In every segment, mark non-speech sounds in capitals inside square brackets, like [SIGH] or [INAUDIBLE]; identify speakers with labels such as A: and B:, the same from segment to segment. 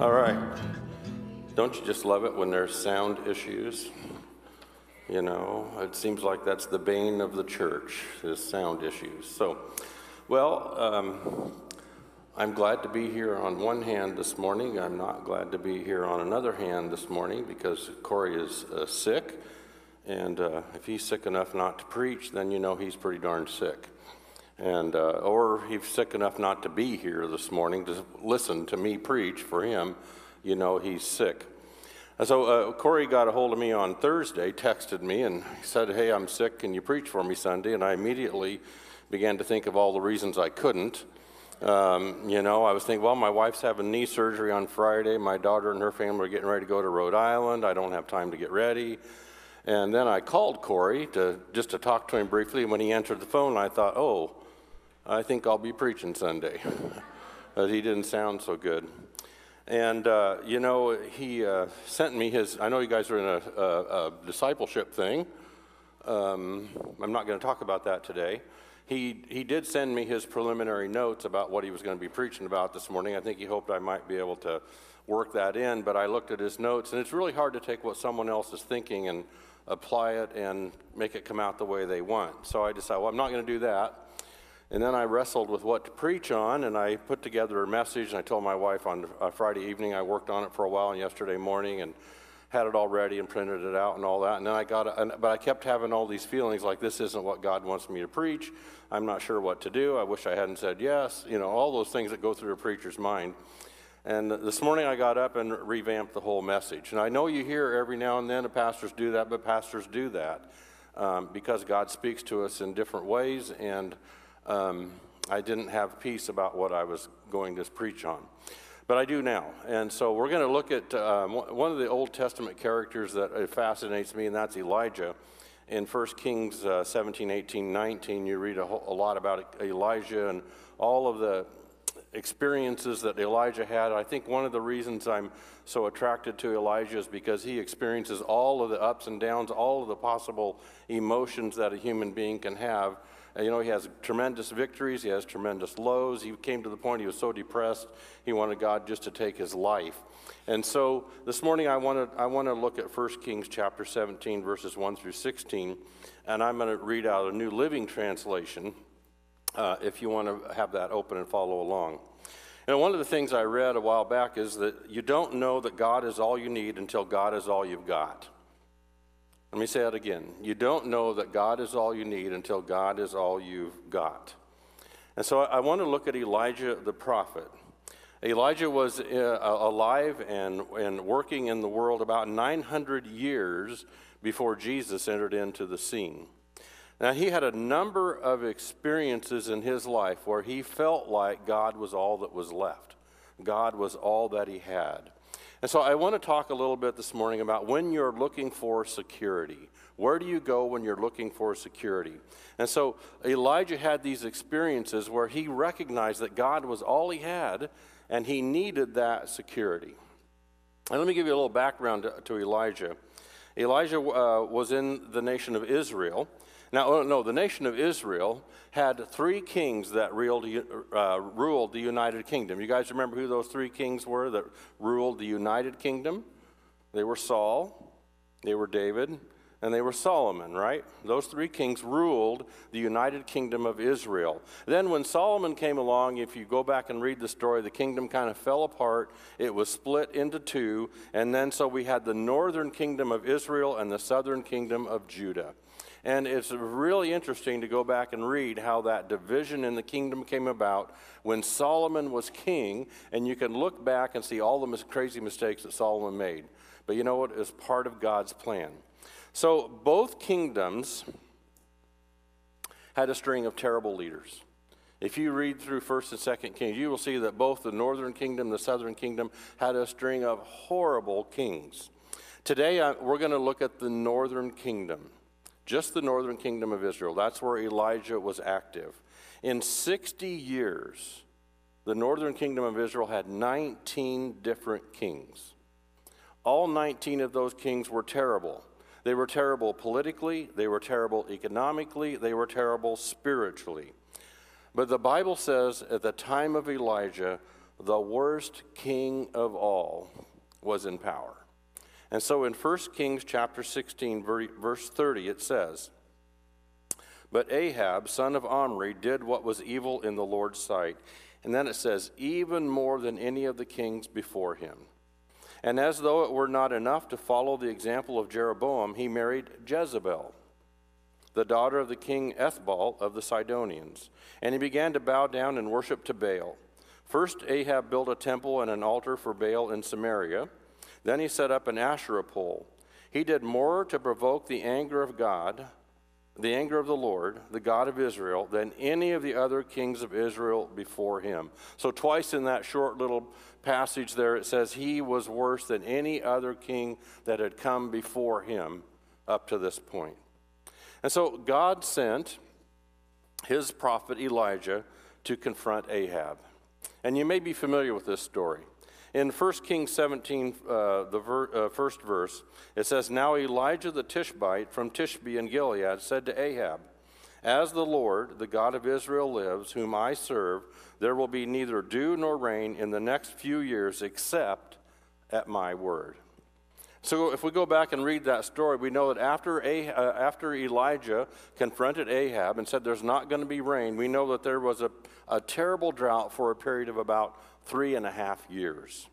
A: All right. Don't you just love it when there's sound issues? You know, it seems like that's the bane of the church, is sound issues. So, well, um, I'm glad to be here on one hand this morning. I'm not glad to be here on another hand this morning because Corey is uh, sick. And uh, if he's sick enough not to preach, then you know he's pretty darn sick. And, uh, or he's sick enough not to be here this morning to listen to me preach for him, you know he's sick. And so uh, Corey got a hold of me on Thursday, texted me, and said, Hey, I'm sick. Can you preach for me Sunday? And I immediately began to think of all the reasons I couldn't. Um, you know, I was thinking, well, my wife's having knee surgery on Friday. My daughter and her family are getting ready to go to Rhode Island. I don't have time to get ready. And then I called Corey to just to talk to him briefly. And when he answered the phone, I thought, oh, I think I'll be preaching Sunday. [LAUGHS] he didn't sound so good. And, uh, you know, he uh, sent me his, I know you guys are in a, a, a discipleship thing. Um, I'm not going to talk about that today he, he did send me his preliminary notes about what he was going to be preaching about this morning. I think he hoped I might be able to work that in, but I looked at his notes, and it's really hard to take what someone else is thinking and apply it and make it come out the way they want. So I decided, well, I'm not going to do that. And then I wrestled with what to preach on, and I put together a message, and I told my wife on a Friday evening, I worked on it for a while, and yesterday morning, and had it all ready and printed it out and all that. And then I got, it, but I kept having all these feelings like this isn't what God wants me to preach. I'm not sure what to do. I wish I hadn't said yes. You know, all those things that go through a preacher's mind. And this morning I got up and revamped the whole message. And I know you hear every now and then the pastors do that, but pastors do that um, because God speaks to us in different ways. And um, I didn't have peace about what I was going to preach on. But I do now. And so we're going to look at um, one of the Old Testament characters that fascinates me, and that's Elijah. In 1 Kings uh, 17, 18, 19, you read a, whole, a lot about Elijah and all of the experiences that Elijah had. I think one of the reasons I'm so attracted to Elijah is because he experiences all of the ups and downs, all of the possible emotions that a human being can have you know, he has tremendous victories, he has tremendous lows. He came to the point he was so depressed, he wanted God just to take his life. And so this morning I want to I want to look at 1 Kings chapter 17 verses 1 through 16 and I'm going to read out a New Living Translation uh, if you want to have that open and follow along. And one of the things I read a while back is that you don't know that God is all you need until God is all you've got. Let me say that again. You don't know that God is all you need until God is all you've got. And so I want to look at Elijah the prophet. Elijah was uh, alive and, and working in the world about 900 years before Jesus entered into the scene. Now, he had a number of experiences in his life where he felt like God was all that was left, God was all that he had. And so I want to talk a little bit this morning about when you're looking for security. Where do you go when you're looking for security? And so Elijah had these experiences where he recognized that God was all he had and he needed that security. And let me give you a little background to, to Elijah. Elijah uh, was in the nation of Israel. Now, oh, no, the nation of Israel had three kings that uh, ruled the United Kingdom. You guys remember who those three kings were that ruled the United Kingdom? They were Saul, they were David, and they were Solomon, right? Those three kings ruled the United Kingdom of Israel. Then, when Solomon came along, if you go back and read the story, the kingdom kind of fell apart. It was split into two. And then, so we had the northern kingdom of Israel and the southern kingdom of Judah. And it's really interesting to go back and read how that division in the kingdom came about when Solomon was king. And you can look back and see all the mis- crazy mistakes that Solomon made. But you know what? It was part of God's plan. So both kingdoms had a string of terrible leaders. If you read through 1st and 2nd Kings, you will see that both the northern kingdom and the southern kingdom had a string of horrible kings. Today, uh, we're going to look at the northern kingdom just the northern kingdom of Israel. That's where Elijah was active. In 60 years, the northern kingdom of Israel had 19 different kings. All 19 of those kings were terrible. They were terrible politically, they were terrible economically, they were terrible spiritually. But the Bible says at the time of Elijah, the worst king of all, was in power. And so in 1 Kings chapter 16, verse 30, it says, But Ahab, son of Omri, did what was evil in the Lord's sight. And then it says, even more than any of the kings before him. And as though it were not enough to follow the example of Jeroboam, he married Jezebel, the daughter of the king Ethbaal of the Sidonians. And he began to bow down and worship to Baal. First, Ahab built a temple and an altar for Baal in Samaria. Then he set up an Asherah pole. He did more to provoke the anger of God, the anger of the Lord, the God of Israel, than any of the other kings of Israel before him. So, twice in that short little passage there, it says he was worse than any other king that had come before him up to this point. And so, God sent his prophet Elijah to confront Ahab. And you may be familiar with this story. In 1 Kings 17, uh, the ver- uh, first verse, it says, Now Elijah the Tishbite from Tishbe in Gilead said to Ahab, As the Lord, the God of Israel, lives, whom I serve, there will be neither dew nor rain in the next few years except at my word. So if we go back and read that story, we know that after, uh, after Elijah confronted Ahab and said there's not going to be rain, we know that there was a, a terrible drought for a period of about three and a half years.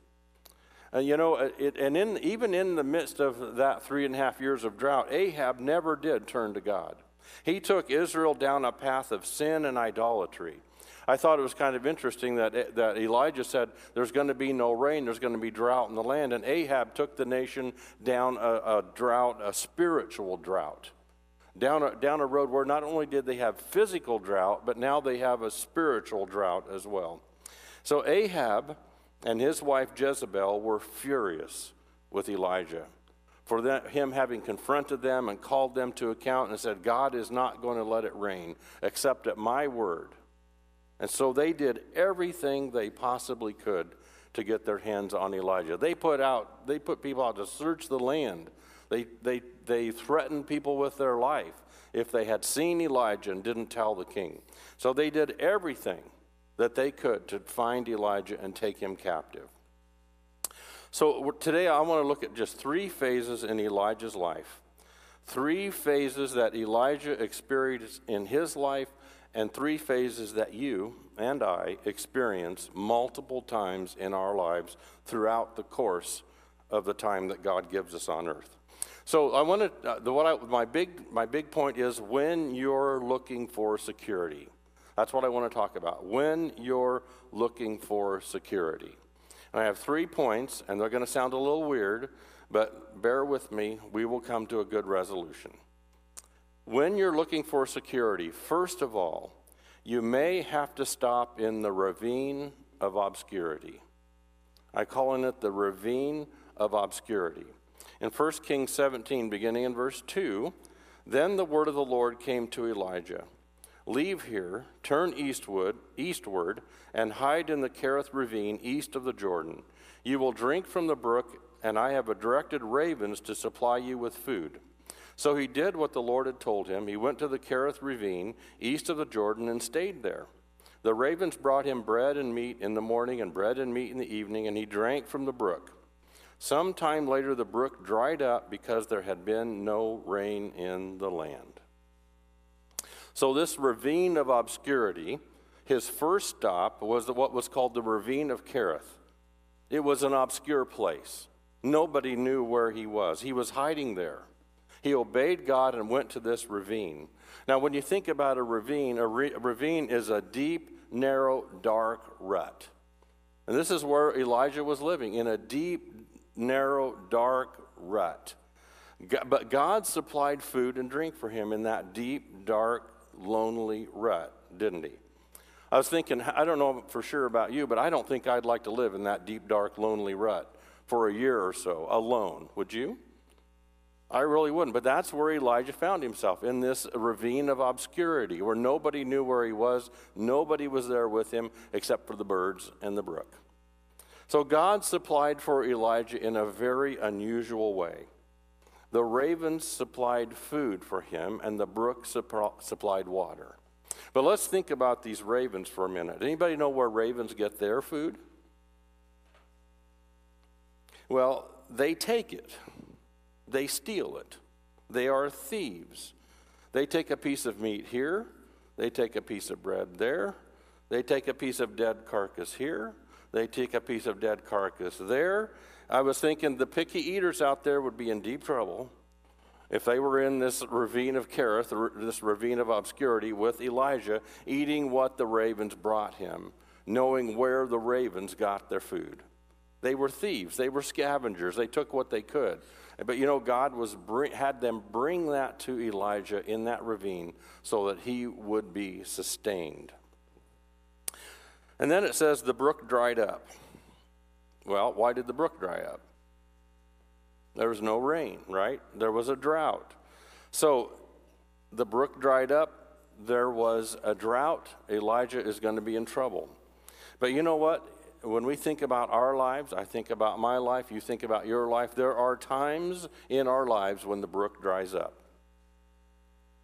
A: And you know, uh, it, and in, even in the midst of that three and a half years of drought, Ahab never did turn to God. He took Israel down a path of sin and idolatry. I thought it was kind of interesting that, eh, that Elijah said, There's going to be no rain, there's going to be drought in the land. And Ahab took the nation down a, a drought, a spiritual drought. Down a, down a road where not only did they have physical drought, but now they have a spiritual drought as well. So Ahab and his wife Jezebel were furious with Elijah for that, him having confronted them and called them to account and said, God is not going to let it rain except at my word. And so they did everything they possibly could to get their hands on Elijah. They put out, they put people out to search the land. They, they, they threatened people with their life if they had seen Elijah and didn't tell the king. So they did everything that they could to find Elijah and take him captive. So today I want to look at just three phases in Elijah's life. Three phases that Elijah experienced in his life and three phases that you and I experience multiple times in our lives throughout the course of the time that God gives us on earth. So I want to, uh, the, what I, my, big, my big point is when you're looking for security. That's what I want to talk about. When you're looking for security. And I have three points, and they're going to sound a little weird, but bear with me. We will come to a good resolution. When you're looking for security, first of all, you may have to stop in the ravine of obscurity. I call it the ravine of obscurity. In 1 Kings 17, beginning in verse 2, then the word of the Lord came to Elijah Leave here, turn eastward, eastward, and hide in the Kerith ravine east of the Jordan. You will drink from the brook, and I have directed ravens to supply you with food. So he did what the Lord had told him. He went to the Kerith ravine, east of the Jordan, and stayed there. The ravens brought him bread and meat in the morning and bread and meat in the evening, and he drank from the brook. Some time later, the brook dried up because there had been no rain in the land. So, this ravine of obscurity, his first stop was what was called the ravine of Kerith. It was an obscure place. Nobody knew where he was. He was hiding there. He obeyed God and went to this ravine. Now, when you think about a ravine, a, re- a ravine is a deep, narrow, dark rut. And this is where Elijah was living, in a deep, narrow, dark rut. But God supplied food and drink for him in that deep, dark, lonely rut, didn't he? I was thinking, I don't know for sure about you, but I don't think I'd like to live in that deep, dark, lonely rut for a year or so alone. Would you? I really wouldn't. But that's where Elijah found himself in this ravine of obscurity where nobody knew where he was. Nobody was there with him except for the birds and the brook. So God supplied for Elijah in a very unusual way. The ravens supplied food for him, and the brook supplied water. But let's think about these ravens for a minute. Anybody know where ravens get their food? Well, they take it, they steal it. They are thieves. They take a piece of meat here, they take a piece of bread there, they take a piece of dead carcass here, they take a piece of dead carcass there. I was thinking the picky eaters out there would be in deep trouble if they were in this ravine of Kerith, this ravine of obscurity with Elijah, eating what the ravens brought him, knowing where the ravens got their food. They were thieves, they were scavengers, they took what they could. But you know, God was bring, had them bring that to Elijah in that ravine so that he would be sustained. And then it says the brook dried up. Well, why did the brook dry up? There was no rain, right? There was a drought. So the brook dried up. There was a drought. Elijah is going to be in trouble. But you know what? When we think about our lives, I think about my life, you think about your life, there are times in our lives when the brook dries up.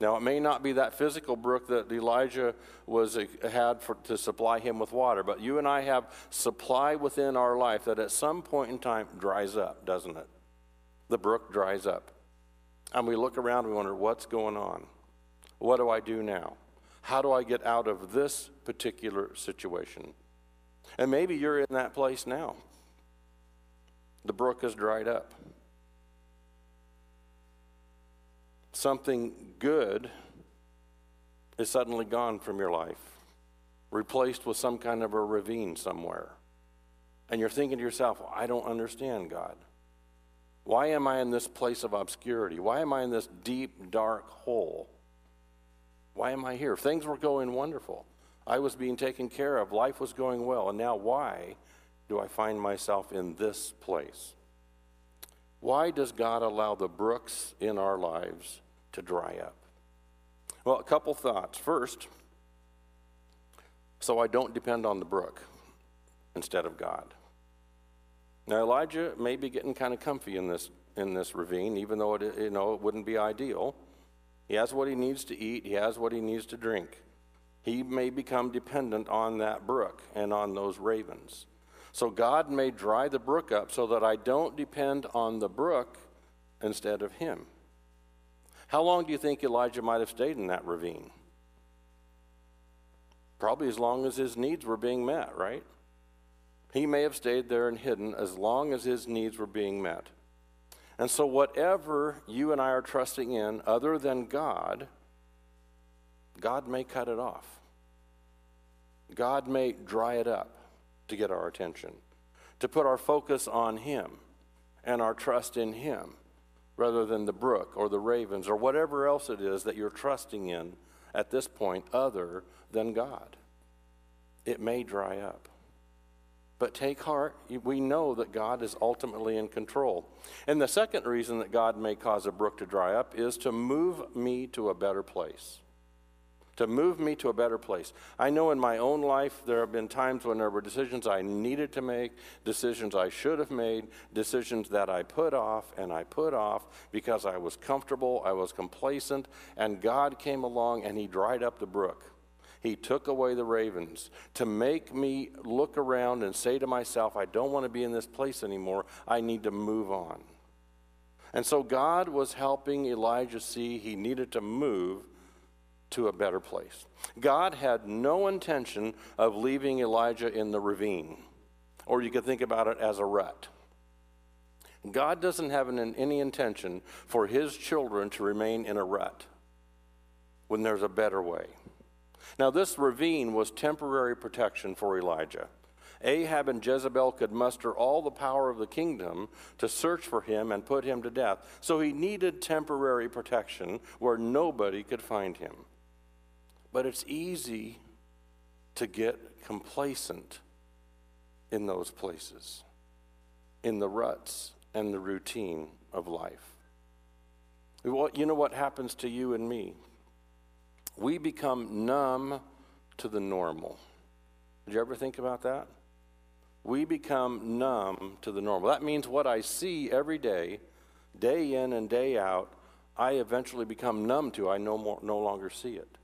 A: Now, it may not be that physical brook that Elijah was uh, had for, to supply him with water, but you and I have supply within our life that at some point in time dries up, doesn't it? The brook dries up. And we look around and we wonder, what's going on? What do I do now? How do I get out of this particular situation? And maybe you're in that place now. The brook has dried up. Something good is suddenly gone from your life, replaced with some kind of a ravine somewhere. And you're thinking to yourself, well, I don't understand God. Why am I in this place of obscurity? Why am I in this deep, dark hole? Why am I here? Things were going wonderful. I was being taken care of. Life was going well. And now, why do I find myself in this place? Why does God allow the brooks in our lives to dry up? Well, a couple thoughts. First, so I don't depend on the brook instead of God. Now Elijah may be getting kind of comfy in this in this ravine, even though it you know it wouldn't be ideal. He has what he needs to eat. He has what he needs to drink. He may become dependent on that brook and on those ravens. So God may dry the brook up so that I don't depend on the brook instead of him. How long do you think Elijah might have stayed in that ravine? Probably as long as his needs were being met, right? He may have stayed there and hidden as long as his needs were being met. And so, whatever you and I are trusting in other than God, God may cut it off. God may dry it up to get our attention, to put our focus on Him and our trust in Him rather than the brook or the ravens or whatever else it is that you're trusting in at this point other than God. It may dry up. But take heart, we know that God is ultimately in control. And the second reason that God may cause a brook to dry up is to move me to a better place to move me to a better place. I know in my own life there have been times when there were decisions I needed to make, decisions I should have made, decisions that I put off and I put off because I was comfortable, I was complacent, and God came along and He dried up the brook. He took away the ravens to make me look around and say to myself, I don't want to be in this place anymore. I need to move on. And so God was helping Elijah see he needed to move to a better place. God had no intention of leaving Elijah in the ravine, or you could think about it as a rut. God doesn't have an, any intention for his children to remain in a rut when there's a better way. Now, this ravine was temporary protection for Elijah. Ahab and Jezebel could muster all the power of the kingdom to search for him and put him to death. So he needed temporary protection where nobody could find him. But it's easy to get complacent in those places, in the ruts and the routine of life. You know what happens to you and me? We become numb to the normal. Did you ever think about that? We become numb to the normal. That means what I see every day, day in and day out, I eventually become numb to. I no, more, no longer see it.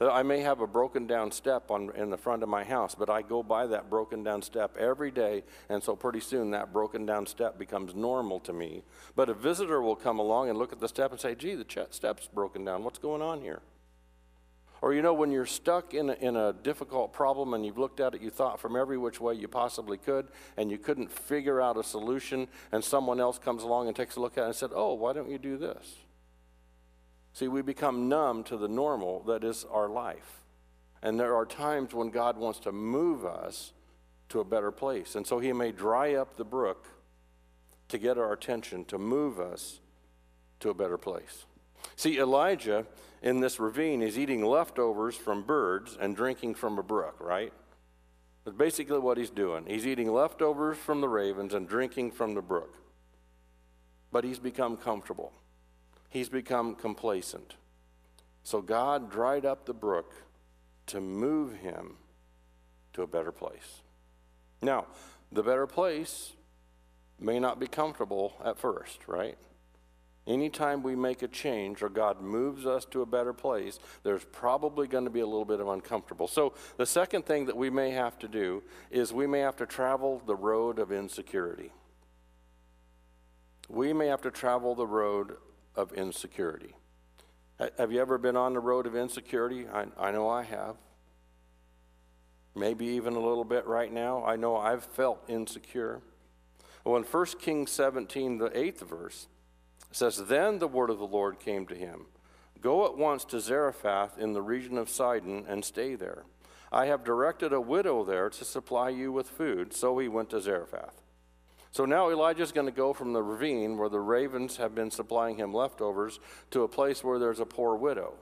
A: I may have a broken down step on, in the front of my house, but I go by that broken down step every day, and so pretty soon that broken down step becomes normal to me. But a visitor will come along and look at the step and say, gee, the ch- step's broken down. What's going on here? Or, you know, when you're stuck in a, in a difficult problem and you've looked at it, you thought from every which way you possibly could, and you couldn't figure out a solution, and someone else comes along and takes a look at it and said, Oh, why don't you do this? See, we become numb to the normal that is our life. And there are times when God wants to move us to a better place. And so He may dry up the brook to get our attention, to move us to a better place. See, Elijah in this ravine is eating leftovers from birds and drinking from a brook, right? That's basically what he's doing. He's eating leftovers from the ravens and drinking from the brook. But he's become comfortable, he's become complacent. So God dried up the brook to move him to a better place. Now, the better place may not be comfortable at first, right? Anytime we make a change or God moves us to a better place, there's probably going to be a little bit of uncomfortable. So, the second thing that we may have to do is we may have to travel the road of insecurity. We may have to travel the road of insecurity. Have you ever been on the road of insecurity? I, I know I have. Maybe even a little bit right now. I know I've felt insecure. Well, in 1 Kings 17, the eighth verse, says, Then the word of the Lord came to him Go at once to Zarephath in the region of Sidon and stay there. I have directed a widow there to supply you with food. So he went to Zarephath. So now Elijah's going to go from the ravine where the ravens have been supplying him leftovers to a place where there's a poor widow.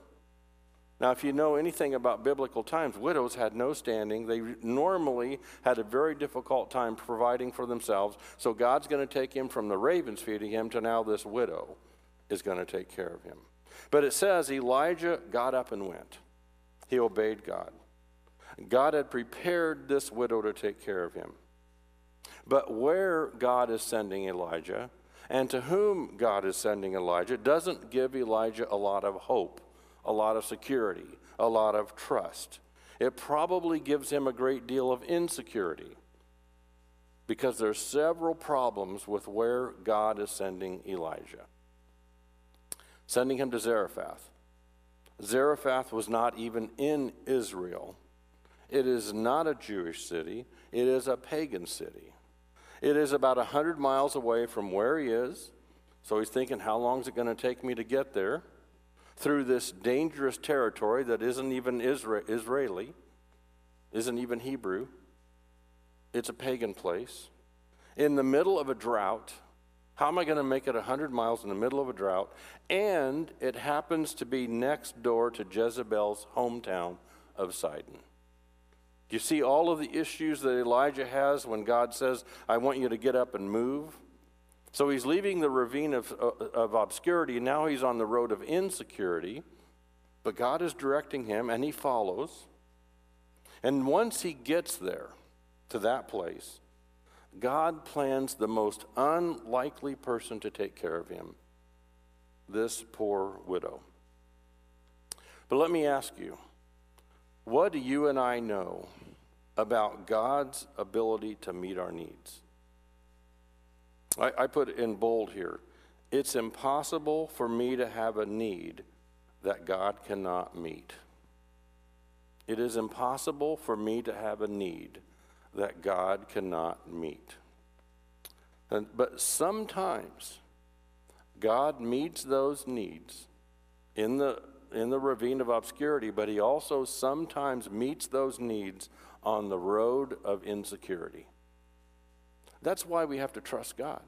A: Now, if you know anything about biblical times, widows had no standing. They normally had a very difficult time providing for themselves. So God's going to take him from the ravens feeding him to now this widow is going to take care of him. But it says Elijah got up and went. He obeyed God. God had prepared this widow to take care of him. But where God is sending Elijah and to whom God is sending Elijah doesn't give Elijah a lot of hope a lot of security, a lot of trust. It probably gives him a great deal of insecurity because there's several problems with where God is sending Elijah. Sending him to Zarephath. Zarephath was not even in Israel. It is not a Jewish city, it is a pagan city. It is about 100 miles away from where he is. So he's thinking, how long is it going to take me to get there? through this dangerous territory that isn't even Isra- Israeli, isn't even Hebrew. It's a pagan place. In the middle of a drought, how am I going to make it 100 miles in the middle of a drought? And it happens to be next door to Jezebel's hometown of Sidon. Do you see all of the issues that Elijah has when God says, I want you to get up and move? So he's leaving the ravine of, uh, of obscurity. Now he's on the road of insecurity. But God is directing him, and he follows. And once he gets there, to that place, God plans the most unlikely person to take care of him this poor widow. But let me ask you what do you and I know about God's ability to meet our needs? I, I put in bold here it's impossible for me to have a need that God cannot meet. It is impossible for me to have a need that God cannot meet. And, but sometimes God meets those needs in the, in the ravine of obscurity, but He also sometimes meets those needs on the road of insecurity. That's why we have to trust God.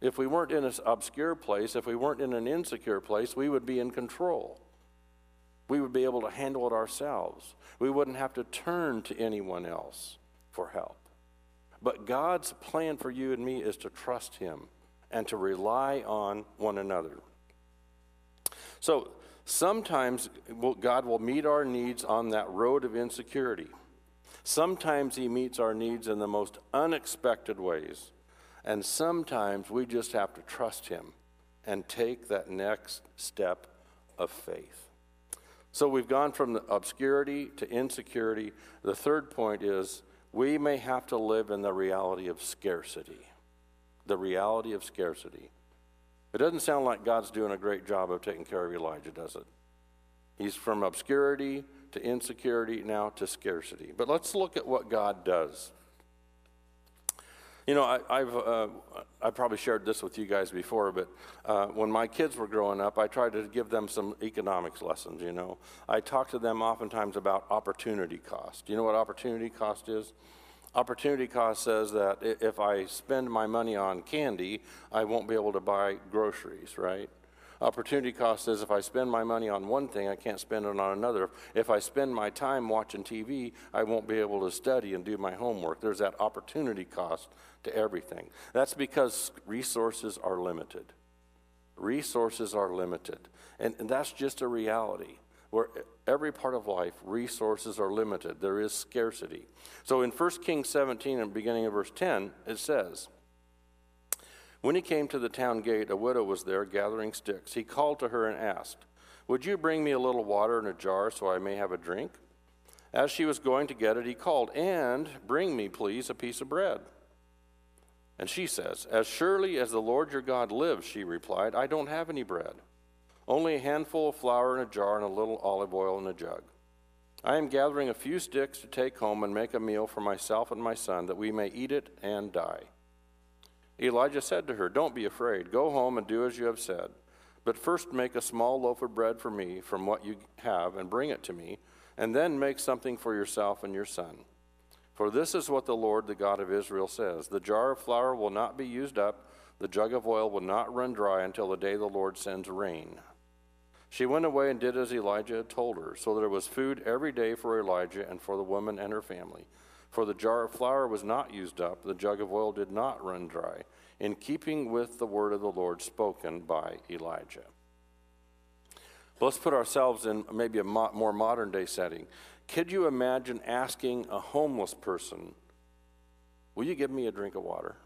A: If we weren't in an obscure place, if we weren't in an insecure place, we would be in control. We would be able to handle it ourselves. We wouldn't have to turn to anyone else for help. But God's plan for you and me is to trust Him and to rely on one another. So sometimes God will meet our needs on that road of insecurity. Sometimes He meets our needs in the most unexpected ways. And sometimes we just have to trust Him and take that next step of faith. So we've gone from obscurity to insecurity. The third point is we may have to live in the reality of scarcity. The reality of scarcity. It doesn't sound like God's doing a great job of taking care of Elijah, does it? He's from obscurity to insecurity, now to scarcity. But let's look at what God does. You know, I, have uh, I probably shared this with you guys before, but uh, when my kids were growing up, I tried to give them some economics lessons. You know, I talked to them oftentimes about opportunity cost. You know what opportunity cost is? Opportunity cost says that if I spend my money on candy, I won't be able to buy groceries, right? Opportunity cost says if I spend my money on one thing, I can't spend it on another. If I spend my time watching TV, I won't be able to study and do my homework. There's that opportunity cost to everything. That's because resources are limited. Resources are limited. And, and that's just a reality where every part of life, resources are limited. There is scarcity. So in 1 Kings 17 and beginning of verse 10, it says, when he came to the town gate, a widow was there gathering sticks. He called to her and asked, Would you bring me a little water in a jar so I may have a drink? As she was going to get it, he called, And bring me, please, a piece of bread. And she says, As surely as the Lord your God lives, she replied, I don't have any bread, only a handful of flour in a jar and a little olive oil in a jug. I am gathering a few sticks to take home and make a meal for myself and my son, that we may eat it and die. Elijah said to her, Don't be afraid. Go home and do as you have said. But first make a small loaf of bread for me from what you have and bring it to me, and then make something for yourself and your son. For this is what the Lord, the God of Israel, says The jar of flour will not be used up, the jug of oil will not run dry until the day the Lord sends rain. She went away and did as Elijah had told her, so there was food every day for Elijah and for the woman and her family. For the jar of flour was not used up, the jug of oil did not run dry, in keeping with the word of the Lord spoken by Elijah. Let's put ourselves in maybe a mo- more modern day setting. Could you imagine asking a homeless person, Will you give me a drink of water?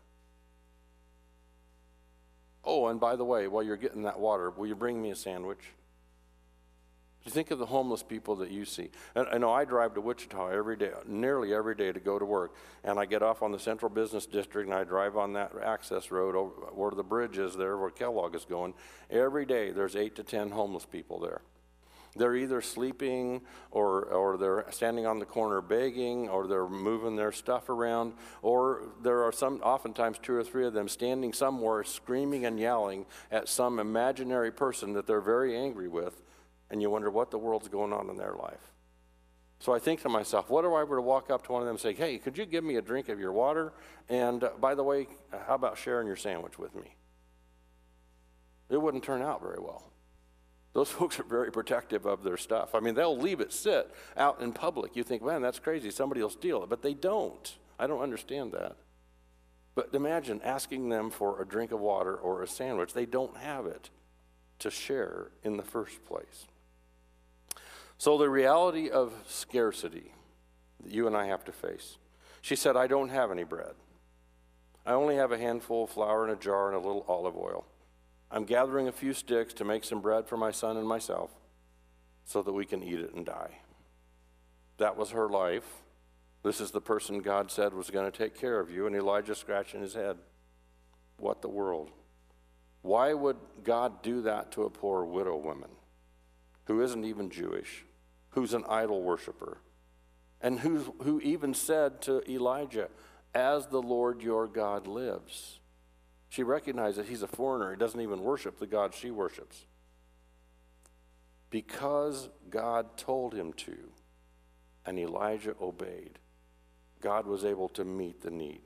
A: Oh, and by the way, while you're getting that water, will you bring me a sandwich? You think of the homeless people that you see. And I know I drive to Wichita every day, nearly every day to go to work. And I get off on the Central Business District and I drive on that access road over, where the bridge is there, where Kellogg is going. Every day there's eight to ten homeless people there. They're either sleeping or, or they're standing on the corner begging or they're moving their stuff around or there are some, oftentimes two or three of them standing somewhere screaming and yelling at some imaginary person that they're very angry with and you wonder what the world's going on in their life. So I think to myself, what if I were to walk up to one of them and say, hey, could you give me a drink of your water? And uh, by the way, how about sharing your sandwich with me? It wouldn't turn out very well. Those [LAUGHS] folks are very protective of their stuff. I mean, they'll leave it sit out in public. You think, man, that's crazy. Somebody will steal it. But they don't. I don't understand that. But imagine asking them for a drink of water or a sandwich. They don't have it to share in the first place. So, the reality of scarcity that you and I have to face. She said, I don't have any bread. I only have a handful of flour in a jar and a little olive oil. I'm gathering a few sticks to make some bread for my son and myself so that we can eat it and die. That was her life. This is the person God said was going to take care of you. And Elijah scratching his head. What the world? Why would God do that to a poor widow woman who isn't even Jewish? who's an idol worshiper, and who, who even said to Elijah, As the Lord your God lives. She recognized that he's a foreigner. He doesn't even worship the God she worships. Because God told him to, and Elijah obeyed, God was able to meet the need.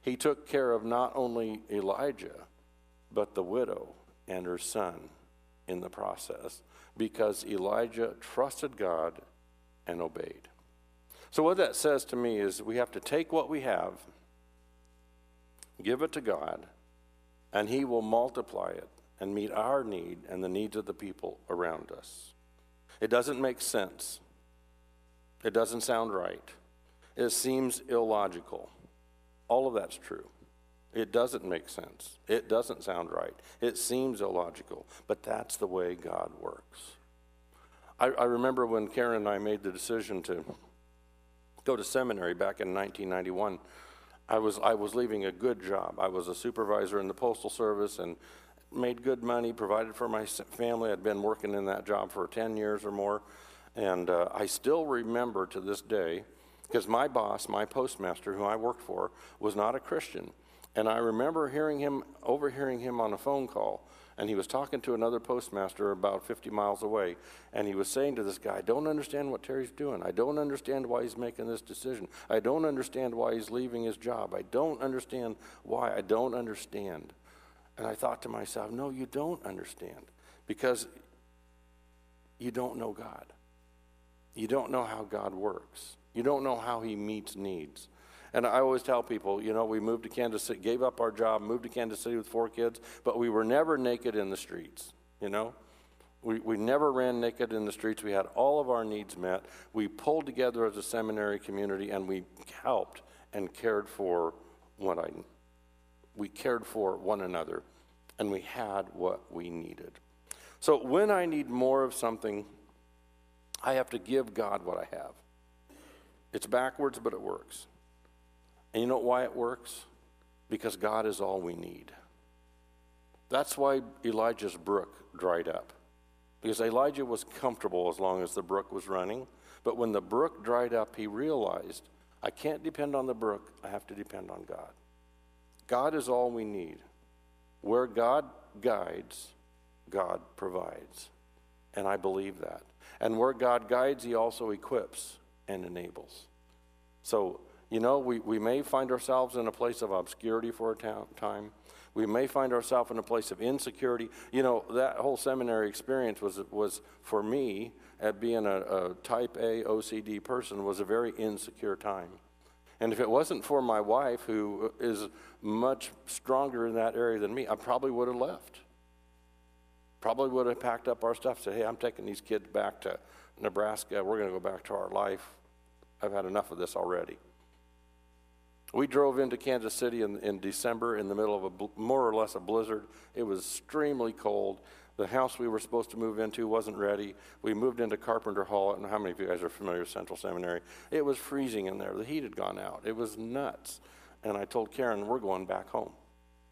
A: He took care of not only Elijah, but the widow and her son in the process because Elijah trusted God and obeyed. So, what that says to me is we have to take what we have, give it to God, and He will multiply it and meet our need and the needs of the people around us. It doesn't make sense, it doesn't sound right, it seems illogical. All of that's true. It doesn't make sense. It doesn't sound right. It seems illogical, but that's the way God works. I, I remember when Karen and I made the decision to go to seminary back in 1991. I was, I was leaving a good job. I was a supervisor in the Postal Service and made good money, provided for my family. I'd been working in that job for 10 years or more. And uh, I still remember to this day, because my boss, my postmaster, who I worked for, was not a Christian. And I remember hearing him, overhearing him on a phone call, and he was talking to another postmaster about 50 miles away, and he was saying to this guy, I don't understand what Terry's doing. I don't understand why he's making this decision. I don't understand why he's leaving his job. I don't understand why. I don't understand. And I thought to myself, no, you don't understand because you don't know God. You don't know how God works. You don't know how he meets needs. And I always tell people, you know, we moved to Kansas City, gave up our job, moved to Kansas City with four kids, but we were never naked in the streets, you know? We, we never ran naked in the streets. We had all of our needs met. We pulled together as a seminary community and we helped and cared for what I, we cared for one another and we had what we needed. So when I need more of something, I have to give God what I have. It's backwards, but it works. And you know why it works? Because God is all we need. That's why Elijah's brook dried up. Because Elijah was comfortable as long as the brook was running. But when the brook dried up, he realized I can't depend on the brook, I have to depend on God. God is all we need. Where God guides, God provides. And I believe that. And where God guides, He also equips and enables. So you know, we, we may find ourselves in a place of obscurity for a time. We may find ourselves in a place of insecurity. You know, that whole seminary experience was, was for me, at being a, a type A OCD person, was a very insecure time. And if it wasn't for my wife, who uh, is much stronger in that area than me, I probably would have left. Probably would have packed up our stuff, said, hey, I'm taking these kids back to Nebraska. We're going to go back to our life. I've had enough of this already. We drove into Kansas City in, in December in the middle of a more or less a blizzard. It was extremely cold. The house we were supposed to move into wasn't ready. We moved into Carpenter Hall. And how many of you guys are familiar with Central Seminary? It was freezing in there. The heat had gone out. It was nuts. And I told Karen, we're going back home.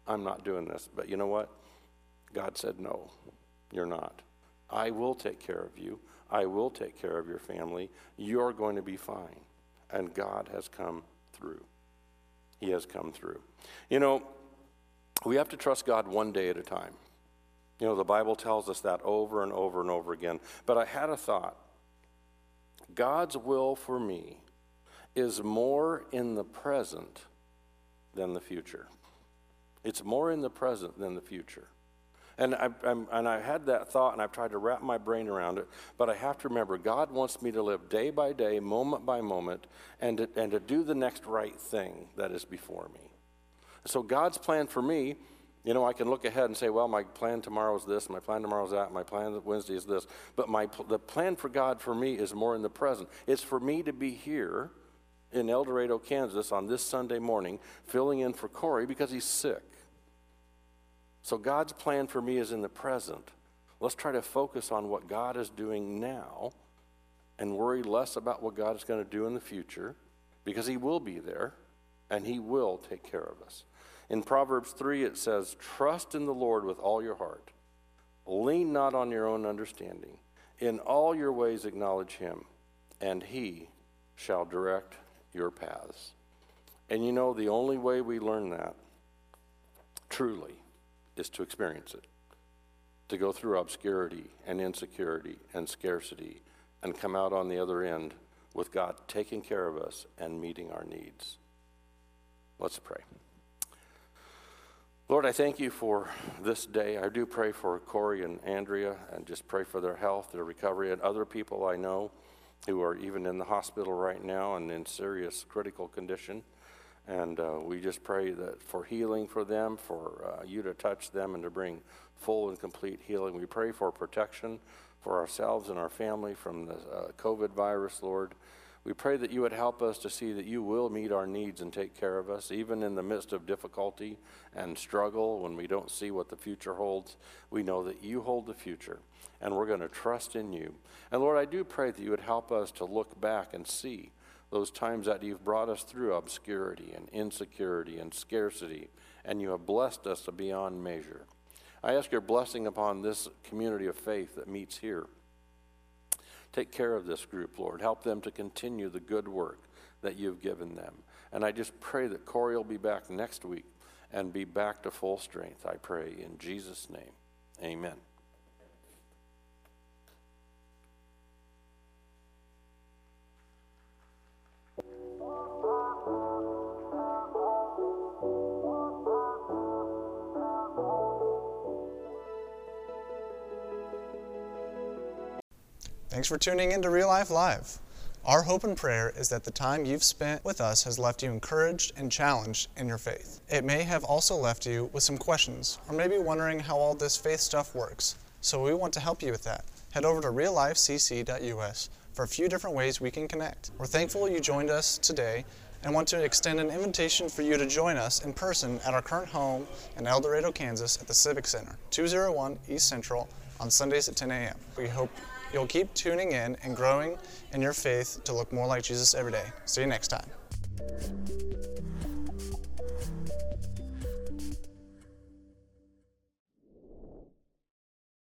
A: I'm not doing this. But you know what? God said, no, you're not. I will take care of you. I will take care of your family. You're going to be fine. And God has come through. He has come through. You know, we have to trust God one day at a time. You know, the Bible tells us that over and over and over again. But I had a thought God's will for me is more in the present than the future. It's more in the present than the future. And I, I'm, and I had that thought, and I've tried to wrap my brain around it. But I have to remember, God wants me to live day by day, moment by moment, and to, and to do the next right thing that is before me. So God's plan for me, you know, I can look ahead and say, well, my plan tomorrow is this, my plan tomorrow is that, my plan Wednesday is this. But my, the plan for God for me is more in the present. It's for me to be here in El Dorado, Kansas on this Sunday morning, filling in for Corey because he's sick. So God's plan for me is in the present. Let's try to focus on what God is doing now and worry less about what God is going to do in the future because He will be there and He will take care of us. In Proverbs 3, it says, Trust in the Lord with all your heart, lean not on your own understanding. In all your ways, acknowledge Him, and He shall direct your paths. And you know, the only way we learn that truly is to experience it, to go through obscurity and insecurity and scarcity and come out on the other end with God taking care of us and meeting our needs. Let's pray. Lord, I thank you for this day. I do pray for Corey and Andrea and just pray for their health, their recovery, and other people I know who are even in the hospital right now and in serious critical condition. And uh, we just pray that for healing for them, for uh, you to touch them and to bring full and complete healing. We pray for protection for ourselves and our family from the uh, COVID virus, Lord. We pray that you would help us to see that you will meet our needs and take care of us, even in the midst of difficulty and struggle when we don't see what the future holds. We know that you hold the future, and we're going to trust in you. And Lord, I do pray that you would help us to look back and see those times that you've brought us through obscurity and insecurity and scarcity, and you have blessed us beyond measure. I ask your blessing upon this community of faith that meets here. Take care of this group, Lord. Help them to continue the good work that you've given them. And I just pray that Corey will be back next week and be back to full strength, I pray, in Jesus' name. Amen.
B: Thanks for tuning in to Real Life Live. Our hope and prayer is that the time you've spent with us has left you encouraged and challenged in your faith. It may have also left you with some questions, or maybe wondering how all this faith stuff works. So we want to help you with that. Head over to reallifecc.us for a few different ways we can connect. We're thankful you joined us today and want to extend an invitation for you to join us in person at our current home in El Dorado, Kansas at the Civic Center, 201 East Central on Sundays at 10 a.m. We hope You'll keep tuning in and growing in your faith to look more like Jesus every day. See you next time.